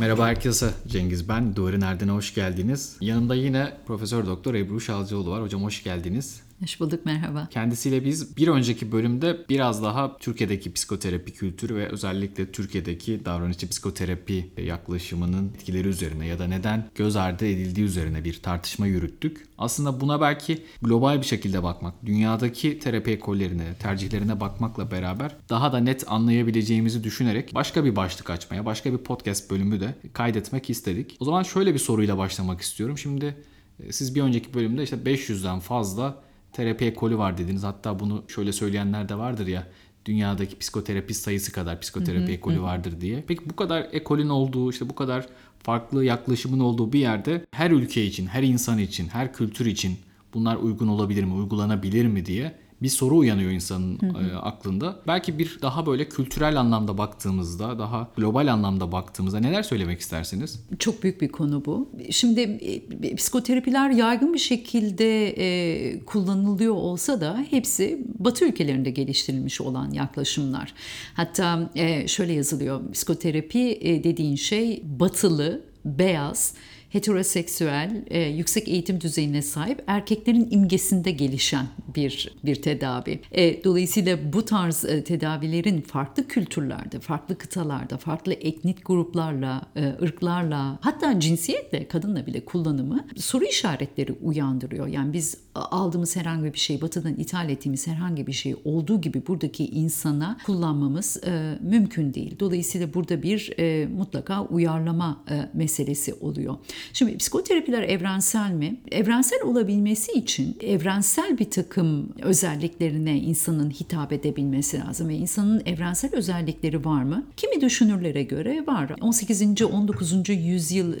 Merhaba herkese. Cengiz ben. Duvarın Erden'e hoş geldiniz. Yanımda yine Profesör Doktor Ebru Şalcıoğlu var. Hocam hoş geldiniz. Hoş bulduk merhaba. Kendisiyle biz bir önceki bölümde biraz daha Türkiye'deki psikoterapi kültürü ve özellikle Türkiye'deki davranışçı psikoterapi yaklaşımının etkileri üzerine ya da neden göz ardı edildiği üzerine bir tartışma yürüttük. Aslında buna belki global bir şekilde bakmak, dünyadaki terapi ekollerine, tercihlerine bakmakla beraber daha da net anlayabileceğimizi düşünerek başka bir başlık açmaya, başka bir podcast bölümü de kaydetmek istedik. O zaman şöyle bir soruyla başlamak istiyorum. Şimdi e, siz bir önceki bölümde işte 500'den fazla terapi ekolü var dediniz. Hatta bunu şöyle söyleyenler de vardır ya dünyadaki psikoterapist sayısı kadar psikoterapi ekolü vardır diye. Peki bu kadar ekolün olduğu işte bu kadar farklı yaklaşımın olduğu bir yerde her ülke için, her insan için, her kültür için bunlar uygun olabilir mi, uygulanabilir mi diye bir soru uyanıyor insanın. E, aklında. Belki bir daha böyle kültürel anlamda baktığımızda, daha global anlamda baktığımızda neler söylemek istersiniz? Çok büyük bir konu bu. Şimdi e, psikoterapiler yaygın bir şekilde e, kullanılıyor olsa da hepsi Batı ülkelerinde geliştirilmiş olan yaklaşımlar. Hatta e, şöyle yazılıyor, psikoterapi e, dediğin şey batılı, beyaz, heteroseksüel, e, yüksek eğitim düzeyine sahip erkeklerin imgesinde gelişen bir bir tedavi. E, dolayısıyla bu tarz e, tedavilerin farklı kültürlerde, farklı kıtalarda, farklı etnik gruplarla, e, ırklarla, hatta cinsiyetle, kadınla bile kullanımı soru işaretleri uyandırıyor. Yani biz aldığımız herhangi bir şey, batıdan ithal ettiğimiz herhangi bir şey olduğu gibi buradaki insana kullanmamız e, mümkün değil. Dolayısıyla burada bir e, mutlaka uyarlama e, meselesi oluyor. Şimdi psikoterapiler evrensel mi? Evrensel olabilmesi için evrensel bir takım özelliklerine insanın hitap edebilmesi lazım ve insanın evrensel özellikleri var mı? Kimi düşünürlere göre var. 18. 19. yüzyıl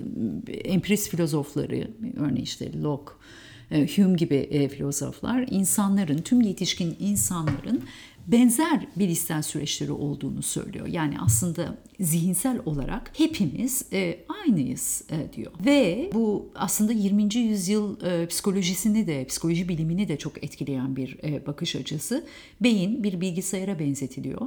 empirist filozofları örneğin işte Locke e, Hume gibi e, filozoflar insanların, tüm yetişkin insanların benzer bilişsel süreçleri olduğunu söylüyor. Yani aslında zihinsel olarak hepimiz e, aynıyız e, diyor. Ve bu aslında 20. yüzyıl e, psikolojisini de, psikoloji bilimini de çok etkileyen bir e, bakış açısı. Beyin bir bilgisayara benzetiliyor.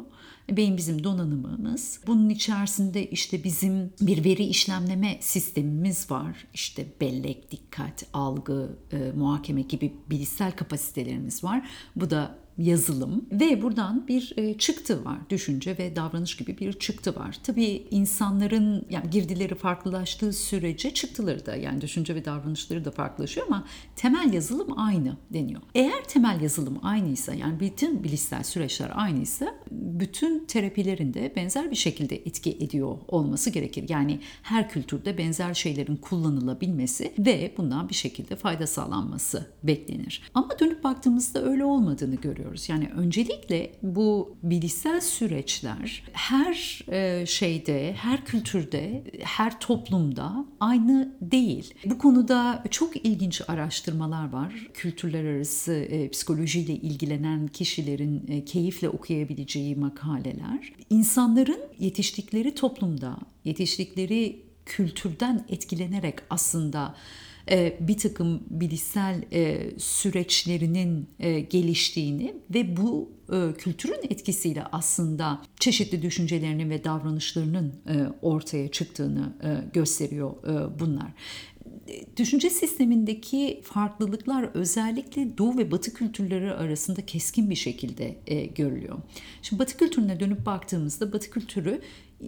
Beyin bizim donanımımız. Bunun içerisinde işte bizim bir veri işlemleme sistemimiz var. İşte bellek, dikkat, algı, e, muhakeme gibi bilişsel kapasitelerimiz var. Bu da yazılım ve buradan bir e, çıktı var. Düşünce ve davranış gibi bir çıktı var. Tabii insanların yani girdileri farklılaştığı sürece çıktıları da yani düşünce ve davranışları da farklılaşıyor ama temel yazılım aynı deniyor. Eğer temel yazılım aynıysa yani bütün bilişsel süreçler aynıysa bütün terapilerin de benzer bir şekilde etki ediyor olması gerekir. Yani her kültürde benzer şeylerin kullanılabilmesi ve bundan bir şekilde fayda sağlanması beklenir. Ama dönüp baktığımızda öyle olmadığını görüyoruz görüyoruz. Yani öncelikle bu bilişsel süreçler her e, şeyde, her kültürde, her toplumda aynı değil. Bu konuda çok ilginç araştırmalar var. Kültürler arası e, psikolojiyle ilgilenen kişilerin e, keyifle okuyabileceği makaleler. İnsanların yetiştikleri toplumda, yetiştikleri kültürden etkilenerek aslında bir takım bilişsel e, süreçlerinin e, geliştiğini ve bu kültürün etkisiyle aslında çeşitli düşüncelerinin ve davranışlarının ortaya çıktığını gösteriyor bunlar düşünce sistemindeki farklılıklar özellikle Doğu ve Batı kültürleri arasında keskin bir şekilde e, görülüyor. Şimdi Batı kültürüne dönüp baktığımızda Batı kültürü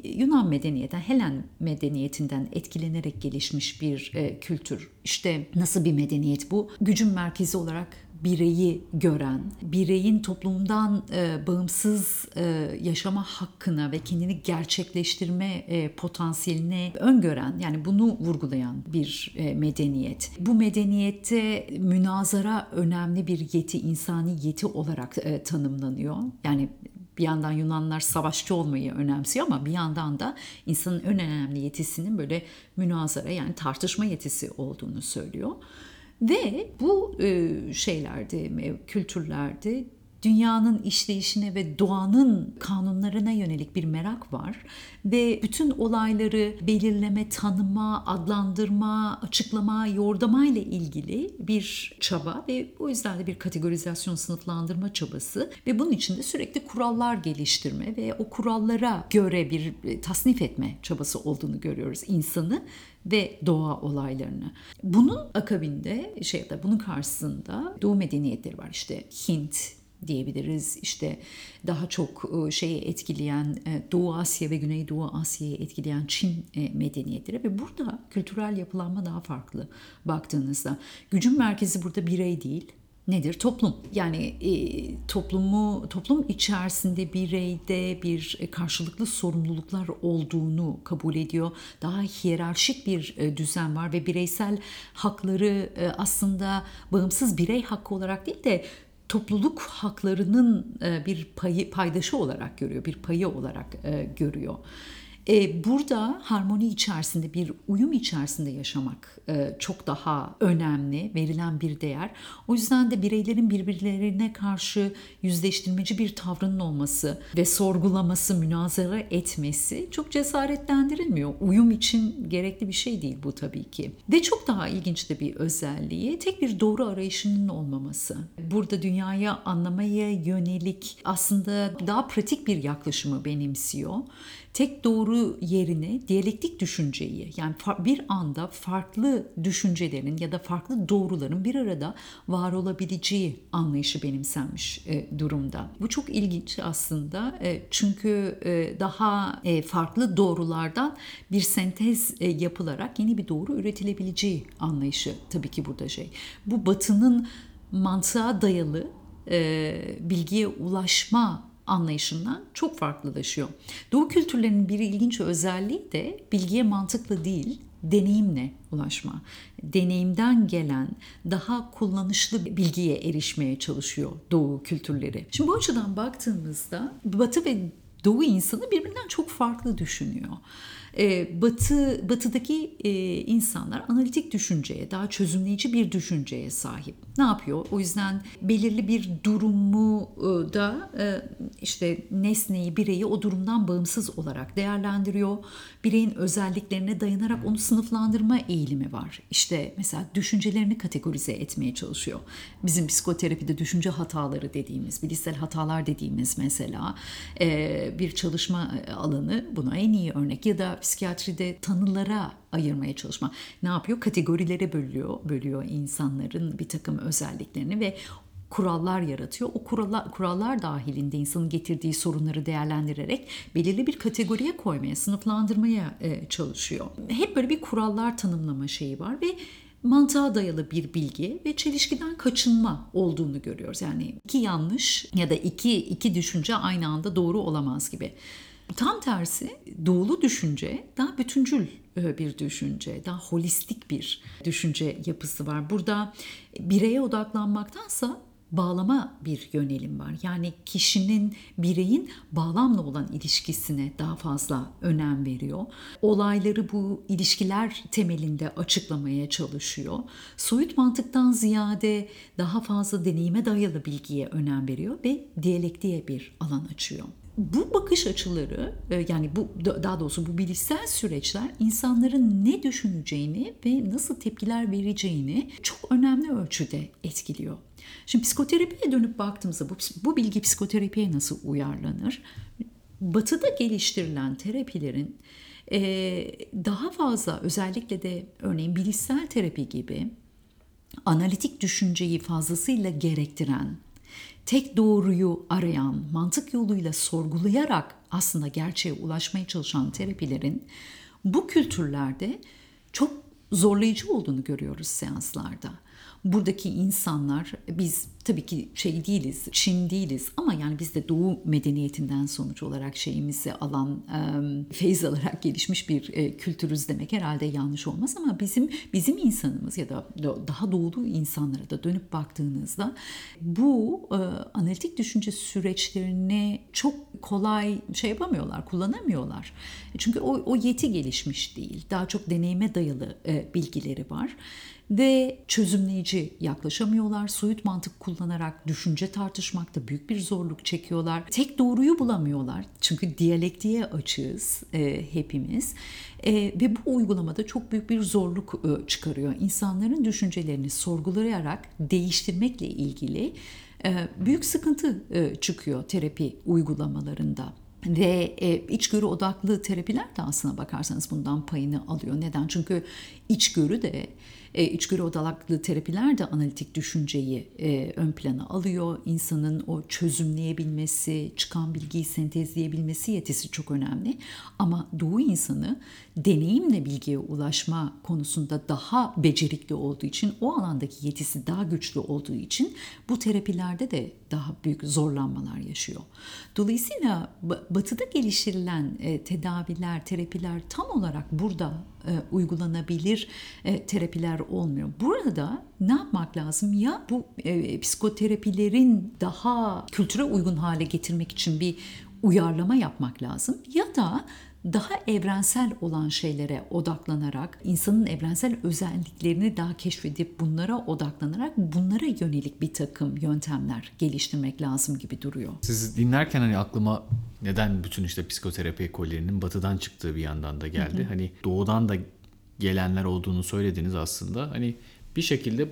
Yunan medeniyetinden, Helen medeniyetinden etkilenerek gelişmiş bir e, kültür. İşte nasıl bir medeniyet bu? Gücün merkezi olarak bireyi gören, bireyin toplumdan e, bağımsız e, yaşama hakkına ve kendini gerçekleştirme e, potansiyeline öngören yani bunu vurgulayan bir e, medeniyet. Bu medeniyette münazara önemli bir yeti, insani yeti olarak e, tanımlanıyor. Yani bir yandan Yunanlar savaşçı olmayı önemsiyor ama bir yandan da insanın en önemli yetisinin böyle münazara yani tartışma yetisi olduğunu söylüyor. Ve bu e, şeylerde, kültürlerde dünyanın işleyişine ve doğanın kanunlarına yönelik bir merak var ve bütün olayları belirleme, tanıma, adlandırma, açıklama, yordama ile ilgili bir çaba ve o yüzden de bir kategorizasyon, sınıflandırma çabası ve bunun için de sürekli kurallar geliştirme ve o kurallara göre bir tasnif etme çabası olduğunu görüyoruz insanı ve doğa olaylarını. Bunun akabinde şey da bunun karşısında Doğu medeniyetleri var. İşte Hint, diyebiliriz. İşte daha çok şeyi etkileyen Doğu Asya ve Güneydoğu Asya'yı etkileyen Çin medeniyetleri ve burada kültürel yapılanma daha farklı baktığınızda. Gücün merkezi burada birey değil, nedir? Toplum. Yani e, toplumu toplum içerisinde bireyde bir karşılıklı sorumluluklar olduğunu kabul ediyor. Daha hiyerarşik bir e, düzen var ve bireysel hakları e, aslında bağımsız birey hakkı olarak değil de topluluk haklarının e, bir payı, paydaşı olarak görüyor, bir payı olarak e, görüyor. E, burada harmoni içerisinde bir uyum içerisinde yaşamak e, çok daha önemli, verilen bir değer. O yüzden de bireylerin birbirlerine karşı yüzleştirmeci bir tavrının olması ve sorgulaması, münazara etmesi çok cesaretlendirilmiyor. Uyum için gerekli bir şey değil bu tabii ki. Ve çok daha ilginç de bir özelliği tek bir doğru arayışının olmaması. Burada dünyayı anlamaya yönelik aslında daha pratik bir yaklaşımı benimsiyor tek doğru yerine diyalektik düşünceyi yani bir anda farklı düşüncelerin ya da farklı doğruların bir arada var olabileceği anlayışı benimsenmiş e, durumda. Bu çok ilginç aslında e, çünkü e, daha farklı doğrulardan bir sentez yapılarak yeni bir doğru üretilebileceği anlayışı tabii ki burada şey. Bu batının mantığa dayalı bilgiye ulaşma anlayışından çok farklılaşıyor. Doğu kültürlerinin bir ilginç özelliği de bilgiye mantıklı değil, deneyimle ulaşma. Deneyimden gelen daha kullanışlı bilgiye erişmeye çalışıyor Doğu kültürleri. Şimdi bu açıdan baktığımızda Batı ve Doğu insanı birbirinden çok farklı düşünüyor. Ee, batı Batıdaki e, insanlar analitik düşünceye, daha çözümleyici bir düşünceye sahip. Ne yapıyor? O yüzden belirli bir durumu e, da e, işte nesneyi, bireyi o durumdan bağımsız olarak değerlendiriyor. Bireyin özelliklerine dayanarak onu sınıflandırma eğilimi var. İşte mesela düşüncelerini kategorize etmeye çalışıyor. Bizim psikoterapide düşünce hataları dediğimiz, bilişsel hatalar dediğimiz mesela bir çalışma alanı buna en iyi örnek ya da psikiyatride tanılara ayırmaya çalışma. Ne yapıyor? Kategorilere bölüyor, bölüyor insanların bir takım özelliklerini ve kurallar yaratıyor. O kurallar, kurallar dahilinde insanın getirdiği sorunları değerlendirerek belirli bir kategoriye koymaya, sınıflandırmaya e, çalışıyor. Hep böyle bir kurallar tanımlama şeyi var ve mantığa dayalı bir bilgi ve çelişkiden kaçınma olduğunu görüyoruz. Yani iki yanlış ya da iki, iki düşünce aynı anda doğru olamaz gibi. Tam tersi doğulu düşünce daha bütüncül e, bir düşünce, daha holistik bir düşünce yapısı var. Burada bireye odaklanmaktansa bağlama bir yönelim var. Yani kişinin, bireyin bağlamla olan ilişkisine daha fazla önem veriyor. Olayları bu ilişkiler temelinde açıklamaya çalışıyor. Soyut mantıktan ziyade daha fazla deneyime dayalı bilgiye önem veriyor ve diyalektiğe bir alan açıyor bu bakış açıları e, yani bu daha doğrusu bu bilişsel süreçler insanların ne düşüneceğini ve nasıl tepkiler vereceğini çok önemli ölçüde etkiliyor. Şimdi psikoterapiye dönüp baktığımızda bu, bu bilgi psikoterapiye nasıl uyarlanır? Batı'da geliştirilen terapilerin e, daha fazla özellikle de örneğin bilişsel terapi gibi analitik düşünceyi fazlasıyla gerektiren tek doğruyu arayan, mantık yoluyla sorgulayarak aslında gerçeğe ulaşmaya çalışan terapilerin bu kültürlerde çok zorlayıcı olduğunu görüyoruz seanslarda. Buradaki insanlar biz tabii ki şey değiliz, Çin değiliz ama yani biz de Doğu medeniyetinden sonuç olarak şeyimizi alan, e, feyz alarak gelişmiş bir e, kültürüz demek herhalde yanlış olmaz ama bizim bizim insanımız ya da daha doğulu insanlara da dönüp baktığınızda bu e, analitik düşünce süreçlerini çok kolay şey yapamıyorlar, kullanamıyorlar. Çünkü o, o yeti gelişmiş değil. Daha çok deneyime dayalı e, bilgileri var ve çözümleyici yaklaşamıyorlar. Soyut mantık kullanarak düşünce tartışmakta büyük bir zorluk çekiyorlar. Tek doğruyu bulamıyorlar. Çünkü diyalektiğe açığız e, hepimiz. E, ve bu uygulamada çok büyük bir zorluk e, çıkarıyor. İnsanların düşüncelerini sorgulayarak değiştirmekle ilgili e, büyük sıkıntı e, çıkıyor terapi uygulamalarında. Ve e, içgörü odaklı terapiler de aslına bakarsanız bundan payını alıyor. Neden? Çünkü içgörü de e, içgörü odaklı terapiler de analitik düşünceyi e, ön plana alıyor. İnsanın o çözümleyebilmesi, çıkan bilgiyi sentezleyebilmesi yetisi çok önemli. Ama doğu insanı deneyimle bilgiye ulaşma konusunda daha becerikli olduğu için, o alandaki yetisi daha güçlü olduğu için bu terapilerde de daha büyük zorlanmalar yaşıyor. Dolayısıyla batıda geliştirilen e, tedaviler, terapiler tam olarak burada e, uygulanabilir e, terapiler olmuyor. Burada ne yapmak lazım? Ya bu psikoterapilerin daha kültüre uygun hale getirmek için bir uyarlama yapmak lazım ya da daha evrensel olan şeylere odaklanarak, insanın evrensel özelliklerini daha keşfedip bunlara odaklanarak bunlara yönelik bir takım yöntemler geliştirmek lazım gibi duruyor. Siz dinlerken hani aklıma neden bütün işte psikoterapi ekollerinin batıdan çıktığı bir yandan da geldi. Hı hı. Hani doğudan da gelenler olduğunu söylediniz aslında. Hani bir şekilde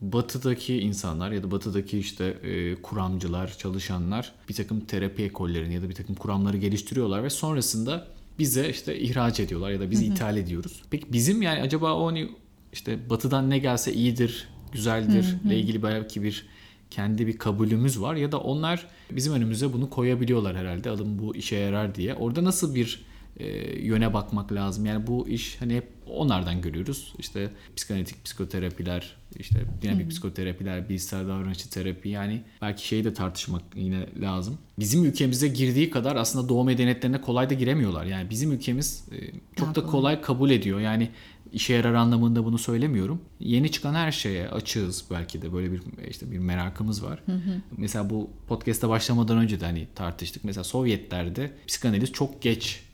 batıdaki insanlar ya da batıdaki işte e, kuramcılar, çalışanlar bir takım terapi ekollerini ya da bir takım kuramları geliştiriyorlar ve sonrasında bize işte ihraç ediyorlar ya da biz ithal ediyoruz. Peki bizim yani acaba o hani işte batıdan ne gelse iyidir, güzeldir ile ilgili belki bir kendi bir kabulümüz var ya da onlar bizim önümüze bunu koyabiliyorlar herhalde alın bu işe yarar diye. Orada nasıl bir e, yöne bakmak lazım. Yani bu iş hani hep onlardan görüyoruz. İşte psikanalitik psikoterapiler, işte dinamik hmm. psikoterapiler, bilgisayar davranışçı terapi yani belki şeyi de tartışmak yine lazım. Bizim ülkemize girdiği kadar aslında doğu medeniyetlerine kolay da giremiyorlar. Yani bizim ülkemiz e, çok da kolay kabul ediyor. Yani işe yarar anlamında bunu söylemiyorum. Yeni çıkan her şeye açığız belki de böyle bir işte bir merakımız var. Hı hı. Mesela bu podcast'a başlamadan önce de hani tartıştık. Mesela Sovyetlerde psikanaliz çok geç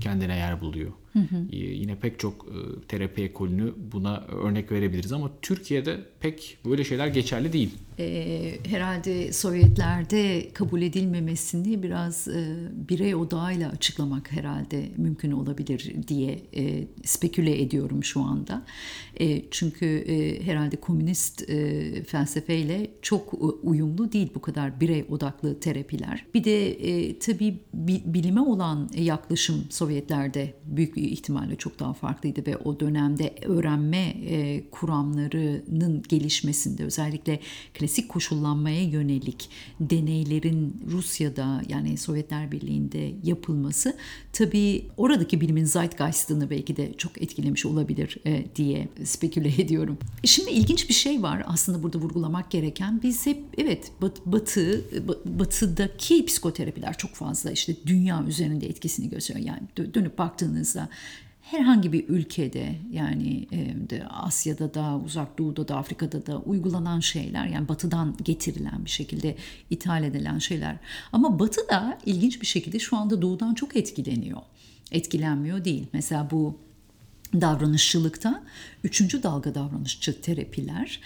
kendine yer buluyor. Hı hı. Yine pek çok e, terapi ekolünü buna örnek verebiliriz ama Türkiye'de pek böyle şeyler geçerli değil. E, herhalde Sovyetlerde kabul edilmemesini biraz e, birey odağıyla açıklamak herhalde mümkün olabilir diye e, speküle ediyorum şu anda. E, çünkü e, herhalde komünist e, felsefeyle çok uyumlu değil bu kadar birey odaklı terapiler. Bir de e, tabii bilime olan yaklaşım Sovyetlerde büyük ihtimalle çok daha farklıydı ve o dönemde öğrenme e, kuramlarının gelişmesinde özellikle klasik koşullanmaya yönelik deneylerin Rusya'da yani Sovyetler Birliği'nde yapılması tabii oradaki bilimin zeitgeist'ını belki de çok etkilemiş olabilir e, diye speküle ediyorum. Şimdi ilginç bir şey var aslında burada vurgulamak gereken. Biz hep evet batı batıdaki psikoterapiler çok fazla işte dünya üzerinde etkisini gösteriyor. Yani dönüp baktığınızda herhangi bir ülkede yani de Asya'da da uzak doğuda da Afrika'da da uygulanan şeyler yani batıdan getirilen bir şekilde ithal edilen şeyler. Ama batı da ilginç bir şekilde şu anda doğudan çok etkileniyor. Etkilenmiyor değil. Mesela bu davranışçılıkta üçüncü dalga davranışçı terapiler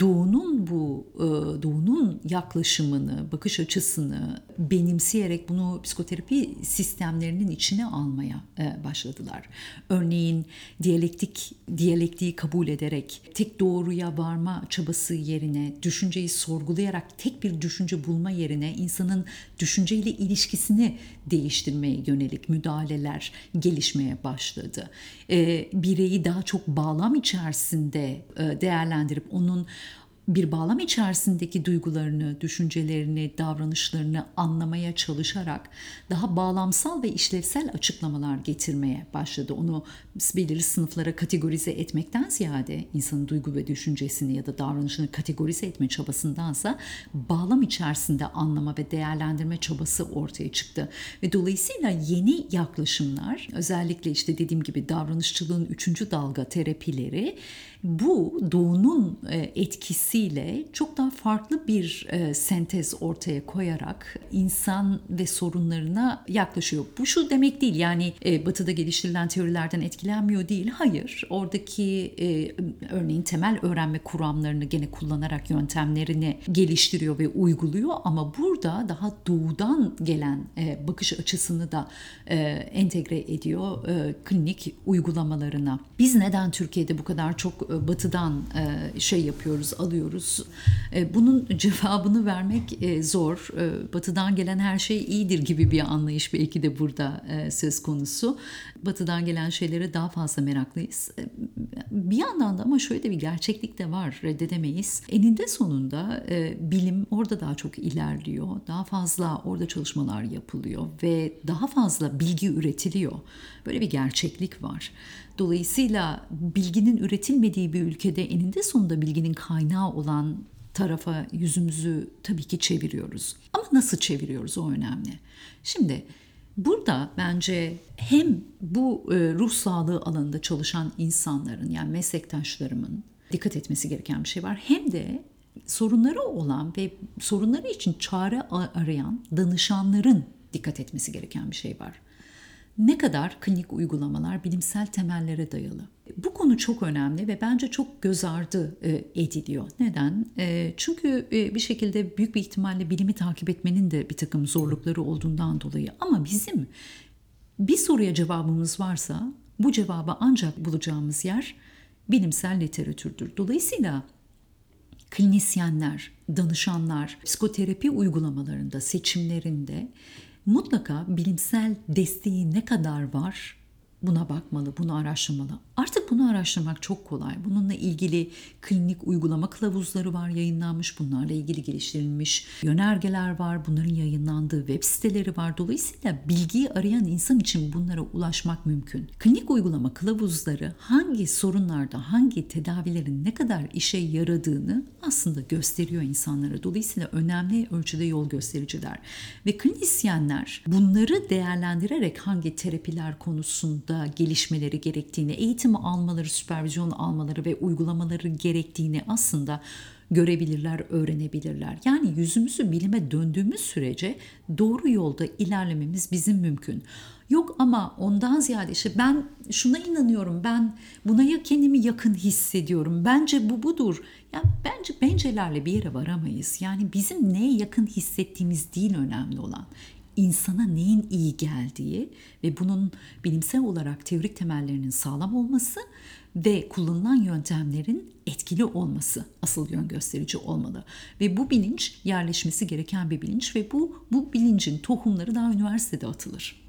Doğu'nun bu e, Doğu'nun yaklaşımını, bakış açısını benimseyerek bunu psikoterapi sistemlerinin içine almaya e, başladılar. Örneğin diyalektik diyalektiği kabul ederek tek doğruya varma çabası yerine düşünceyi sorgulayarak tek bir düşünce bulma yerine insanın düşünceyle ilişkisini değiştirmeye yönelik müdahaleler gelişmeye başladı. E, bireyi daha çok bağlam içerisinde değerlendirip onun bir bağlam içerisindeki duygularını, düşüncelerini, davranışlarını anlamaya çalışarak daha bağlamsal ve işlevsel açıklamalar getirmeye başladı. Onu belirli sınıflara kategorize etmekten ziyade insanın duygu ve düşüncesini ya da davranışını kategorize etme çabasındansa bağlam içerisinde anlama ve değerlendirme çabası ortaya çıktı. Ve dolayısıyla yeni yaklaşımlar özellikle işte dediğim gibi davranışçılığın üçüncü dalga terapileri bu doğunun e, etkisi bilgisiyle çok daha farklı bir e, sentez ortaya koyarak insan ve sorunlarına yaklaşıyor. Bu şu demek değil yani e, batıda geliştirilen teorilerden etkilenmiyor değil. Hayır oradaki e, örneğin temel öğrenme kuramlarını gene kullanarak yöntemlerini geliştiriyor ve uyguluyor ama burada daha doğudan gelen e, bakış açısını da e, entegre ediyor e, klinik uygulamalarına. Biz neden Türkiye'de bu kadar çok e, batıdan e, şey yapıyoruz, alıyoruz? E, bunun cevabını vermek e, zor. E, batıdan gelen her şey iyidir gibi bir anlayış belki de burada söz konusu. Batıdan gelen şeylere daha fazla meraklıyız. E, bir yandan da ama şöyle de bir gerçeklik de var, reddedemeyiz. Eninde sonunda e, bilim orada daha çok ilerliyor. Daha fazla orada çalışmalar yapılıyor ve daha fazla bilgi üretiliyor. Böyle bir gerçeklik var. Dolayısıyla bilginin üretilmediği bir ülkede eninde sonunda bilginin kaynağı olan tarafa yüzümüzü tabii ki çeviriyoruz. Ama nasıl çeviriyoruz o önemli. Şimdi burada bence hem bu e, ruh sağlığı alanında çalışan insanların yani meslektaşlarımın dikkat etmesi gereken bir şey var. Hem de sorunları olan ve sorunları için çare arayan danışanların dikkat etmesi gereken bir şey var ne kadar klinik uygulamalar bilimsel temellere dayalı. Bu konu çok önemli ve bence çok göz ardı e, ediliyor. Neden? E, çünkü e, bir şekilde büyük bir ihtimalle bilimi takip etmenin de bir takım zorlukları olduğundan dolayı. Ama bizim bir soruya cevabımız varsa bu cevabı ancak bulacağımız yer bilimsel literatürdür. Dolayısıyla klinisyenler, danışanlar, psikoterapi uygulamalarında, seçimlerinde mutlaka bilimsel desteği ne kadar var buna bakmalı, bunu araştırmalı. Artık bunu araştırmak çok kolay. Bununla ilgili klinik uygulama kılavuzları var yayınlanmış. Bunlarla ilgili geliştirilmiş yönergeler var. Bunların yayınlandığı web siteleri var. Dolayısıyla bilgiyi arayan insan için bunlara ulaşmak mümkün. Klinik uygulama kılavuzları hangi sorunlarda hangi tedavilerin ne kadar işe yaradığını aslında gösteriyor insanlara. Dolayısıyla önemli ölçüde yol göstericiler. Ve klinisyenler bunları değerlendirerek hangi terapiler konusunda gelişmeleri gerektiğini, eğitim almaları, süpervizyon almaları ve uygulamaları gerektiğini aslında görebilirler, öğrenebilirler. Yani yüzümüzü bilime döndüğümüz sürece doğru yolda ilerlememiz bizim mümkün. Yok ama ondan ziyade işte ben şuna inanıyorum, ben buna ya kendimi yakın hissediyorum, bence bu budur. Yani bence bencelerle bir yere varamayız. Yani bizim neye yakın hissettiğimiz değil önemli olan insana neyin iyi geldiği ve bunun bilimsel olarak teorik temellerinin sağlam olması ve kullanılan yöntemlerin etkili olması asıl yön gösterici olmalı. Ve bu bilinç yerleşmesi gereken bir bilinç ve bu bu bilincin tohumları daha üniversitede atılır.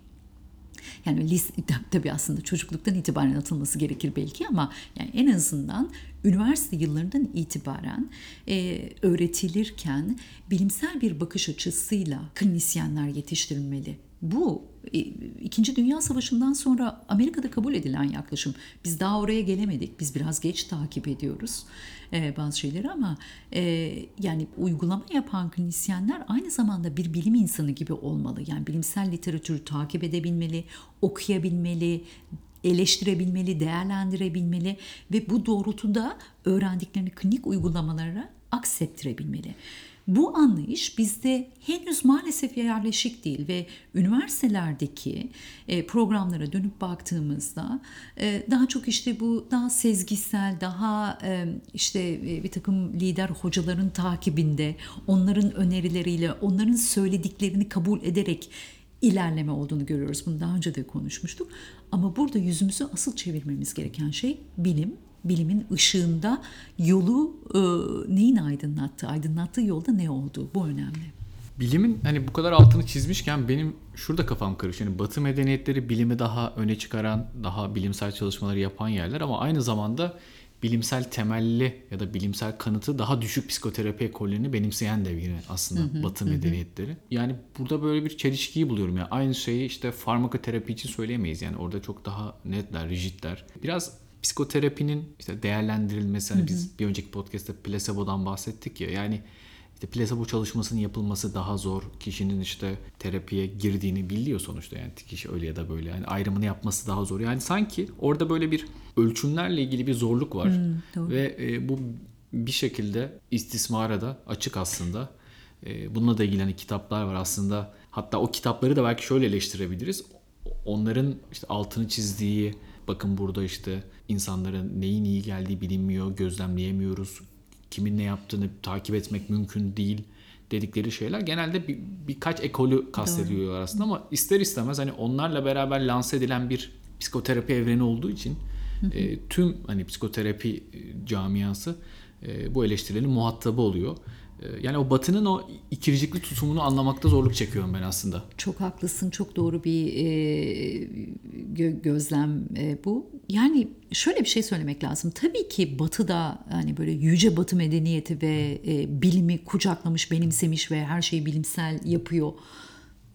Yani lise, tabii aslında çocukluktan itibaren atılması gerekir belki ama yani en azından üniversite yıllarından itibaren e, öğretilirken bilimsel bir bakış açısıyla klinisyenler yetiştirilmeli. Bu e, İkinci Dünya Savaşı'ndan sonra Amerika'da kabul edilen yaklaşım. Biz daha oraya gelemedik. Biz biraz geç takip ediyoruz e, bazı şeyleri ama e, yani uygulama yapan klinisyenler aynı zamanda bir bilim insanı gibi olmalı. Yani bilimsel literatürü takip edebilmeli, okuyabilmeli, eleştirebilmeli, değerlendirebilmeli ve bu doğrultuda öğrendiklerini klinik uygulamalara aksettirebilmeli. Bu anlayış bizde henüz maalesef yerleşik değil ve üniversitelerdeki e, programlara dönüp baktığımızda e, daha çok işte bu daha sezgisel, daha e, işte bir takım lider hocaların takibinde, onların önerileriyle, onların söylediklerini kabul ederek ilerleme olduğunu görüyoruz. Bunu daha önce de konuşmuştuk. Ama burada yüzümüzü asıl çevirmemiz gereken şey bilim bilimin ışığında yolu e, neyin aydınlattı, aydınlattığı yolda ne oldu bu önemli. Bilimin hani bu kadar altını çizmişken benim şurada kafam karışıyor. Yani Batı medeniyetleri bilimi daha öne çıkaran, daha bilimsel çalışmaları yapan yerler ama aynı zamanda bilimsel temelli ya da bilimsel kanıtı daha düşük psikoterapi ekollerini benimseyen de yine aslında hı hı, Batı hı. medeniyetleri. Yani burada böyle bir çelişkiyi buluyorum. Yani aynı şeyi işte farmakoterapi için söyleyemeyiz. Yani orada çok daha netler, rigidler. Biraz psikoterapinin işte değerlendirilmesi hani biz bir önceki podcast'te plasebo'dan bahsettik ya yani işte plasebo çalışmasının yapılması daha zor. Kişinin işte terapiye girdiğini biliyor sonuçta yani kişi öyle ya da böyle yani ayrımını yapması daha zor. Yani sanki orada böyle bir ölçümlerle ilgili bir zorluk var hmm, ve e, bu bir şekilde istismara da açık aslında. E, bununla da ilgili kitaplar var aslında. Hatta o kitapları da belki şöyle eleştirebiliriz. Onların işte altını çizdiği bakın burada işte insanların neyin iyi geldiği bilinmiyor, gözlemleyemiyoruz. Kimin ne yaptığını takip etmek mümkün değil dedikleri şeyler genelde bir, birkaç ekolü kastediyorlar aslında ama ister istemez hani onlarla beraber lanse edilen bir psikoterapi evreni olduğu için e, tüm hani psikoterapi e, camiası e, bu eleştirilerin muhatabı oluyor. E, yani o batının o ikircikli tutumunu anlamakta zorluk çekiyorum ben aslında. Çok haklısın, çok doğru bir e, gö- gözlem e, bu. Yani şöyle bir şey söylemek lazım. Tabii ki Batı'da hani böyle yüce Batı medeniyeti ve e, bilimi kucaklamış, benimsemiş ve her şeyi bilimsel yapıyor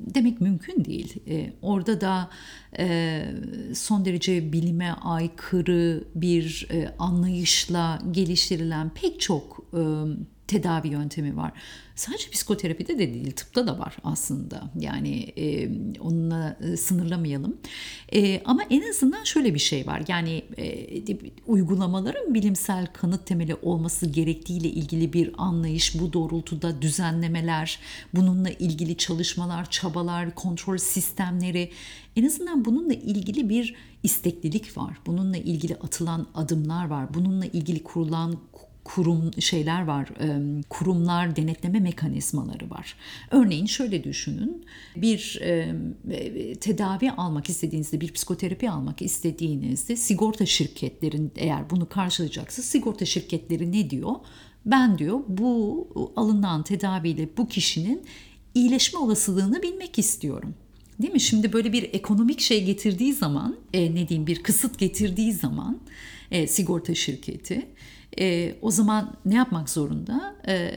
demek mümkün değil. E, orada da e, son derece bilime aykırı bir e, anlayışla geliştirilen pek çok e, tedavi yöntemi var. Sadece psikoterapide de değil, tıpta da var aslında. Yani e, onunla sınırlamayalım. E, ama en azından şöyle bir şey var. Yani e, uygulamaların bilimsel kanıt temeli olması gerektiğiyle ilgili bir anlayış, bu doğrultuda düzenlemeler, bununla ilgili çalışmalar, çabalar, kontrol sistemleri, en azından bununla ilgili bir isteklilik var. Bununla ilgili atılan adımlar var. Bununla ilgili kurulan kurum şeyler var, kurumlar denetleme mekanizmaları var. Örneğin şöyle düşünün, bir tedavi almak istediğinizde, bir psikoterapi almak istediğinizde sigorta şirketlerin eğer bunu karşılayacaksa sigorta şirketleri ne diyor? Ben diyor bu alınan tedaviyle bu kişinin iyileşme olasılığını bilmek istiyorum. Değil mi? Şimdi böyle bir ekonomik şey getirdiği zaman, e, ne diyeyim bir kısıt getirdiği zaman e, sigorta şirketi e, o zaman ne yapmak zorunda? E,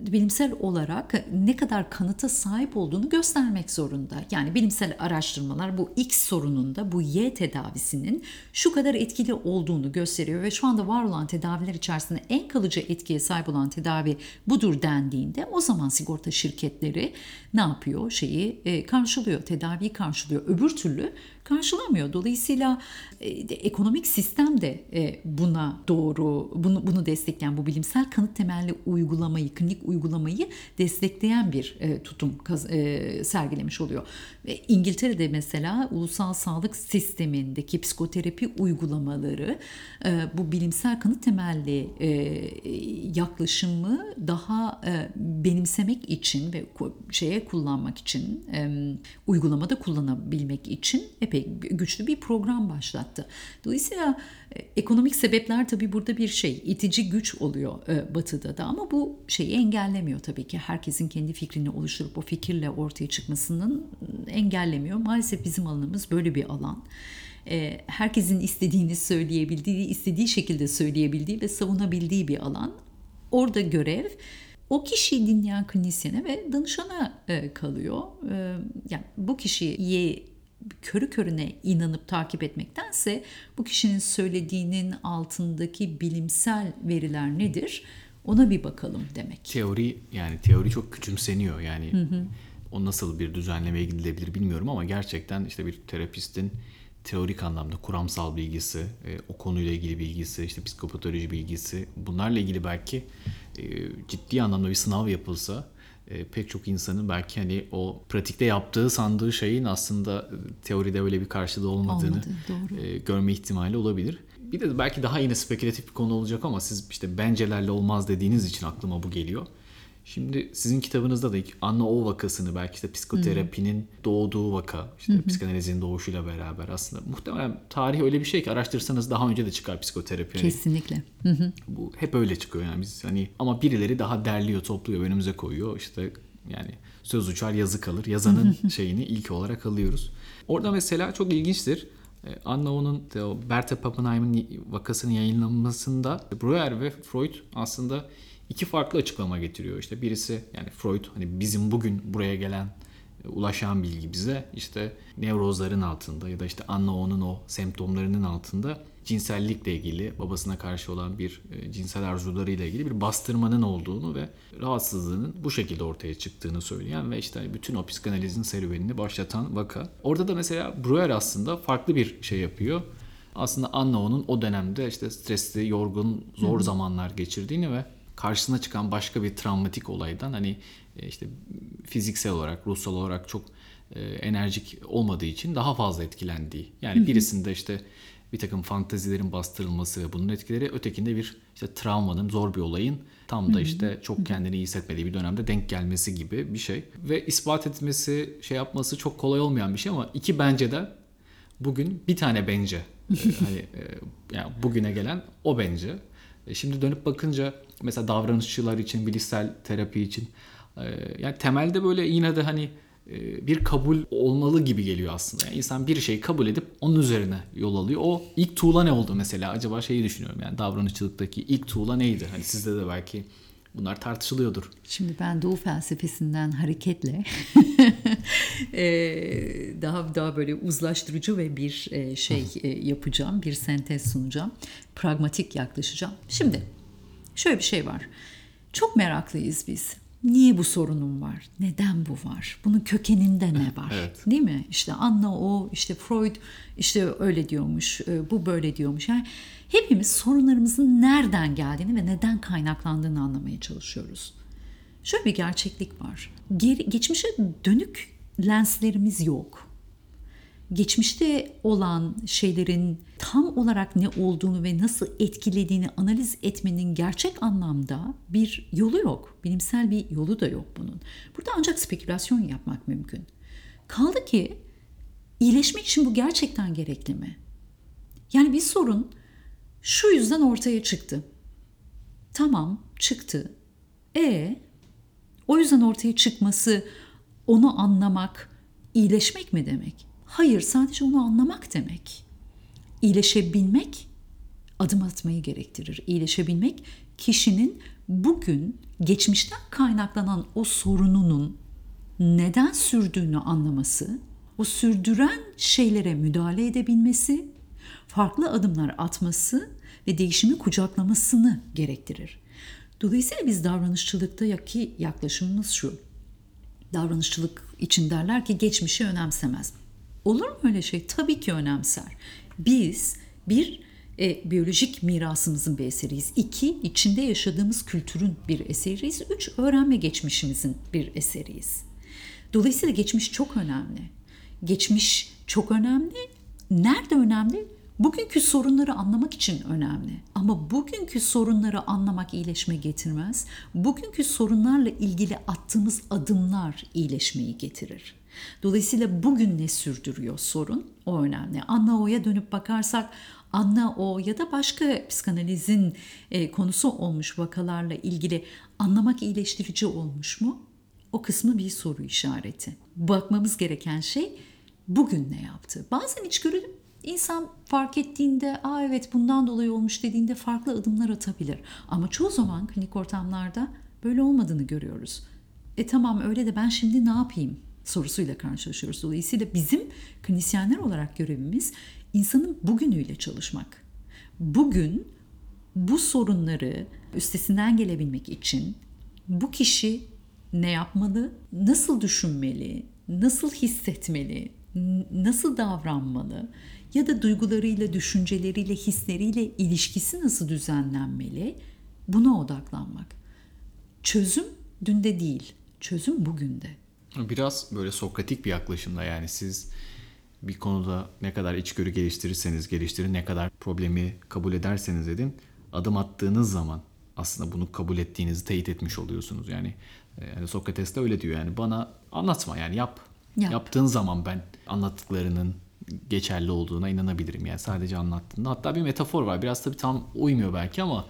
bilimsel olarak ne kadar kanıta sahip olduğunu göstermek zorunda. Yani bilimsel araştırmalar bu X sorununda bu Y tedavisinin şu kadar etkili olduğunu gösteriyor ve şu anda var olan tedaviler içerisinde en kalıcı etkiye sahip olan tedavi budur dendiğinde o zaman sigorta şirketleri ne yapıyor? Şeyi e, karşılıyor, tedaviyi karşılıyor. Öbür türlü karşılamıyor. Dolayısıyla e, ekonomik sistem de e, buna doğru, bunu, bunu destekleyen, bu bilimsel kanıt temelli uygulamayı, klinik uygulamayı destekleyen bir e, tutum kaz, e, sergilemiş oluyor. Ve İngiltere'de mesela ulusal sağlık sistemindeki psikoterapi uygulamaları e, bu bilimsel kanıt temelli e, yaklaşımı daha e, benimsemek için ve şeye kullanmak için, e, uygulamada kullanabilmek için epey güçlü bir program başlattı. Dolayısıyla e, ekonomik sebepler tabii burada bir şey, itici güç oluyor e, batıda da ama bu şeyi engellemiyor tabii ki. Herkesin kendi fikrini oluşturup o fikirle ortaya çıkmasının engellemiyor. Maalesef bizim alanımız böyle bir alan. E, herkesin istediğini söyleyebildiği, istediği şekilde söyleyebildiği ve savunabildiği bir alan. Orada görev o kişiyi dinleyen klinisyene ve danışana kalıyor. Yani bu kişiyi körü körüne inanıp takip etmektense bu kişinin söylediğinin altındaki bilimsel veriler nedir? Ona bir bakalım demek. Teori yani teori çok küçümseniyor yani. Hı hı. O nasıl bir düzenlemeye gidilebilir bilmiyorum ama gerçekten işte bir terapistin teorik anlamda kuramsal bilgisi, e, o konuyla ilgili bilgisi, işte psikopatoloji bilgisi bunlarla ilgili belki e, ciddi anlamda bir sınav yapılsa e, pek çok insanın belki hani o pratikte yaptığı sandığı şeyin aslında e, teoride öyle bir karşılığı olmadığını Olmadı. E, görme ihtimali olabilir. Bir de belki daha yine spekülatif bir konu olacak ama siz işte bencelerle olmaz dediğiniz için aklıma bu geliyor. Şimdi sizin kitabınızda da ilk Anna O vakasını belki işte psikoterapinin Hı-hı. doğduğu vaka, işte Hı-hı. psikanalizin doğuşuyla beraber aslında muhtemelen tarih öyle bir şey ki araştırsanız daha önce de çıkar psikoterapi. Kesinlikle. Hı-hı. Bu hep öyle çıkıyor yani biz hani ama birileri daha derliyor, topluyor, önümüze koyuyor. İşte yani söz uçar yazı kalır. Yazanın şeyini ilk olarak alıyoruz. Orada mesela çok ilginçtir. E, Anna O'nun Bertha Pappenheim'in vakasının yayınlanmasında Breuer ve Freud aslında iki farklı açıklama getiriyor. İşte birisi yani Freud hani bizim bugün buraya gelen e, ulaşan bilgi bize işte nevrozların altında ya da işte anne onun o semptomlarının altında cinsellikle ilgili babasına karşı olan bir e, cinsel arzularıyla ilgili bir bastırmanın olduğunu ve rahatsızlığının bu şekilde ortaya çıktığını söyleyen ve işte bütün o psikanalizin serüvenini başlatan vaka. Orada da mesela Breuer aslında farklı bir şey yapıyor. aslında Anna onun o dönemde işte stresli, yorgun, zor zamanlar geçirdiğini ve karşısına çıkan başka bir travmatik olaydan hani e, işte fiziksel olarak, ruhsal olarak çok e, enerjik olmadığı için daha fazla etkilendiği. Yani birisinde işte bir takım fantazilerin bastırılması ve bunun etkileri ötekinde bir işte travmanın, zor bir olayın tam da işte çok kendini iyi hissetmediği bir dönemde denk gelmesi gibi bir şey. Ve ispat etmesi, şey yapması çok kolay olmayan bir şey ama iki bence de bugün bir tane bence. Ee, hani e, yani bugüne gelen o bence. E, şimdi dönüp bakınca mesela davranışçılar için, bilişsel terapi için e, yani temelde böyle yine de hani e, bir kabul olmalı gibi geliyor aslında. Yani insan bir şeyi kabul edip onun üzerine yol alıyor. O ilk tuğla ne oldu mesela? Acaba şeyi düşünüyorum yani davranışçılıktaki ilk tuğla neydi? Hani sizde de belki bunlar tartışılıyordur. Şimdi ben Doğu felsefesinden hareketle daha daha böyle uzlaştırıcı ve bir şey yapacağım, bir sentez sunacağım, pragmatik yaklaşacağım. Şimdi şöyle bir şey var. Çok meraklıyız biz. Niye bu sorunum var? Neden bu var? Bunun kökeninde ne var? Evet. Değil mi? İşte Anna o, işte Freud işte öyle diyormuş, bu böyle diyormuş. Yani hepimiz sorunlarımızın nereden geldiğini ve neden kaynaklandığını anlamaya çalışıyoruz. Şöyle bir gerçeklik var. Geri, geçmişe dönük lenslerimiz yok. Geçmişte olan şeylerin tam olarak ne olduğunu ve nasıl etkilediğini analiz etmenin gerçek anlamda bir yolu yok. Bilimsel bir yolu da yok bunun. Burada ancak spekülasyon yapmak mümkün. Kaldı ki iyileşmek için bu gerçekten gerekli mi? Yani bir sorun şu yüzden ortaya çıktı. Tamam çıktı. E o yüzden ortaya çıkması onu anlamak, iyileşmek mi demek? Hayır, sadece onu anlamak demek. İyileşebilmek adım atmayı gerektirir. İyileşebilmek kişinin bugün geçmişten kaynaklanan o sorununun neden sürdüğünü anlaması, o sürdüren şeylere müdahale edebilmesi, farklı adımlar atması ve değişimi kucaklamasını gerektirir. Dolayısıyla biz davranışçılıktaki yaklaşımımız şu. Davranışçılık için derler ki geçmişi önemsemez. Olur mu öyle şey? Tabii ki önemser. Biz bir e, biyolojik mirasımızın bir eseriyiz. İki, içinde yaşadığımız kültürün bir eseriyiz. Üç, öğrenme geçmişimizin bir eseriyiz. Dolayısıyla geçmiş çok önemli. Geçmiş çok önemli. Nerede önemli? Bugünkü sorunları anlamak için önemli. Ama bugünkü sorunları anlamak iyileşme getirmez. Bugünkü sorunlarla ilgili attığımız adımlar iyileşmeyi getirir. Dolayısıyla bugün ne sürdürüyor sorun? O önemli. Anna O'ya dönüp bakarsak Anna O ya da başka psikanalizin e, konusu olmuş vakalarla ilgili anlamak iyileştirici olmuş mu? O kısmı bir soru işareti. Bakmamız gereken şey bugün ne yaptı? Bazen içgörü insan fark ettiğinde, aa evet bundan dolayı olmuş dediğinde farklı adımlar atabilir. Ama çoğu zaman klinik ortamlarda böyle olmadığını görüyoruz. E tamam öyle de ben şimdi ne yapayım sorusuyla karşılaşıyoruz. Dolayısıyla bizim klinisyenler olarak görevimiz insanın bugünüyle çalışmak. Bugün bu sorunları üstesinden gelebilmek için bu kişi ne yapmalı, nasıl düşünmeli, nasıl hissetmeli, nasıl davranmalı ya da duygularıyla, düşünceleriyle, hisleriyle ilişkisi nasıl düzenlenmeli buna odaklanmak. Çözüm dünde değil, çözüm bugünde. Biraz böyle sokratik bir yaklaşımda yani siz bir konuda ne kadar içgörü geliştirirseniz geliştirin, ne kadar problemi kabul ederseniz edin, adım attığınız zaman aslında bunu kabul ettiğinizi teyit etmiş oluyorsunuz. Yani, yani Sokrates de öyle diyor yani bana anlatma yani yap. Yap. Yaptığın zaman ben anlattıklarının geçerli olduğuna inanabilirim. Yani sadece anlattığında. Hatta bir metafor var. Biraz tabii tam uymuyor belki ama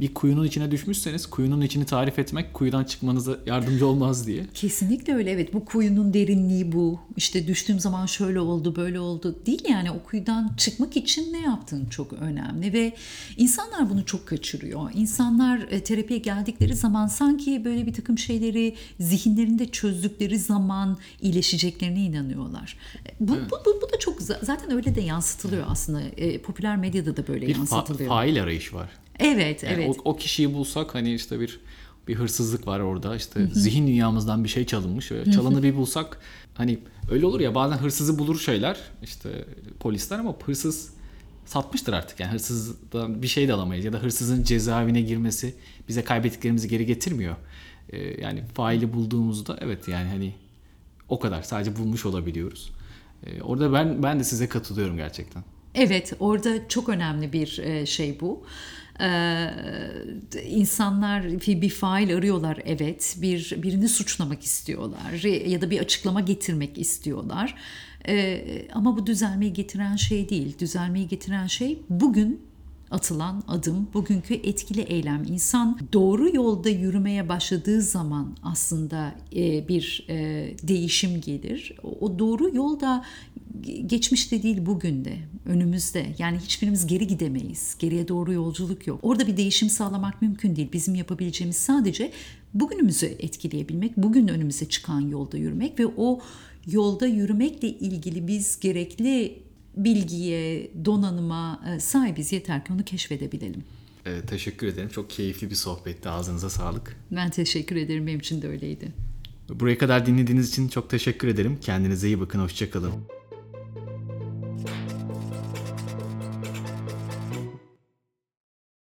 bir kuyunun içine düşmüşseniz kuyunun içini tarif etmek kuyudan çıkmanıza yardımcı olmaz diye. Kesinlikle öyle evet bu kuyunun derinliği bu işte düştüğüm zaman şöyle oldu böyle oldu değil yani o kuyudan çıkmak için ne yaptığın çok önemli ve insanlar bunu çok kaçırıyor. İnsanlar e, terapiye geldikleri zaman sanki böyle bir takım şeyleri zihinlerinde çözdükleri zaman iyileşeceklerine inanıyorlar. Bu, evet. bu, bu, bu da çok zaten öyle de yansıtılıyor aslında e, popüler medyada da böyle bir yansıtılıyor. Bir fa- fail arayış var. Evet, yani evet. O, o kişiyi bulsak hani işte bir bir hırsızlık var orada. İşte Hı-hı. zihin dünyamızdan bir şey çalınmış ve çalanı bir bulsak hani öyle olur ya bazen hırsızı bulur şeyler işte polisler ama hırsız satmıştır artık. Yani hırsızdan bir şey de alamayız ya da hırsızın cezaevine girmesi bize kaybettiklerimizi geri getirmiyor. Ee, yani faili bulduğumuzda evet yani hani o kadar sadece bulmuş olabiliyoruz. Ee, orada ben ben de size katılıyorum gerçekten. Evet, orada çok önemli bir e, şey bu. Ee, insanlar bir, fail arıyorlar evet, bir birini suçlamak istiyorlar ya da bir açıklama getirmek istiyorlar. Ee, ama bu düzelmeyi getiren şey değil. Düzelmeyi getiren şey bugün atılan adım, bugünkü etkili eylem. İnsan doğru yolda yürümeye başladığı zaman aslında e, bir e, değişim gelir. O doğru yolda geçmişte değil bugün de, önümüzde. Yani hiçbirimiz geri gidemeyiz. Geriye doğru yolculuk yok. Orada bir değişim sağlamak mümkün değil. Bizim yapabileceğimiz sadece bugünümüzü etkileyebilmek, bugün önümüze çıkan yolda yürümek ve o yolda yürümekle ilgili biz gerekli bilgiye, donanıma sahibiz yeter ki onu keşfedebilelim. Ee, teşekkür ederim. Çok keyifli bir sohbetti. Ağzınıza sağlık. Ben teşekkür ederim. Benim için de öyleydi. Buraya kadar dinlediğiniz için çok teşekkür ederim. Kendinize iyi bakın. Hoşçakalın.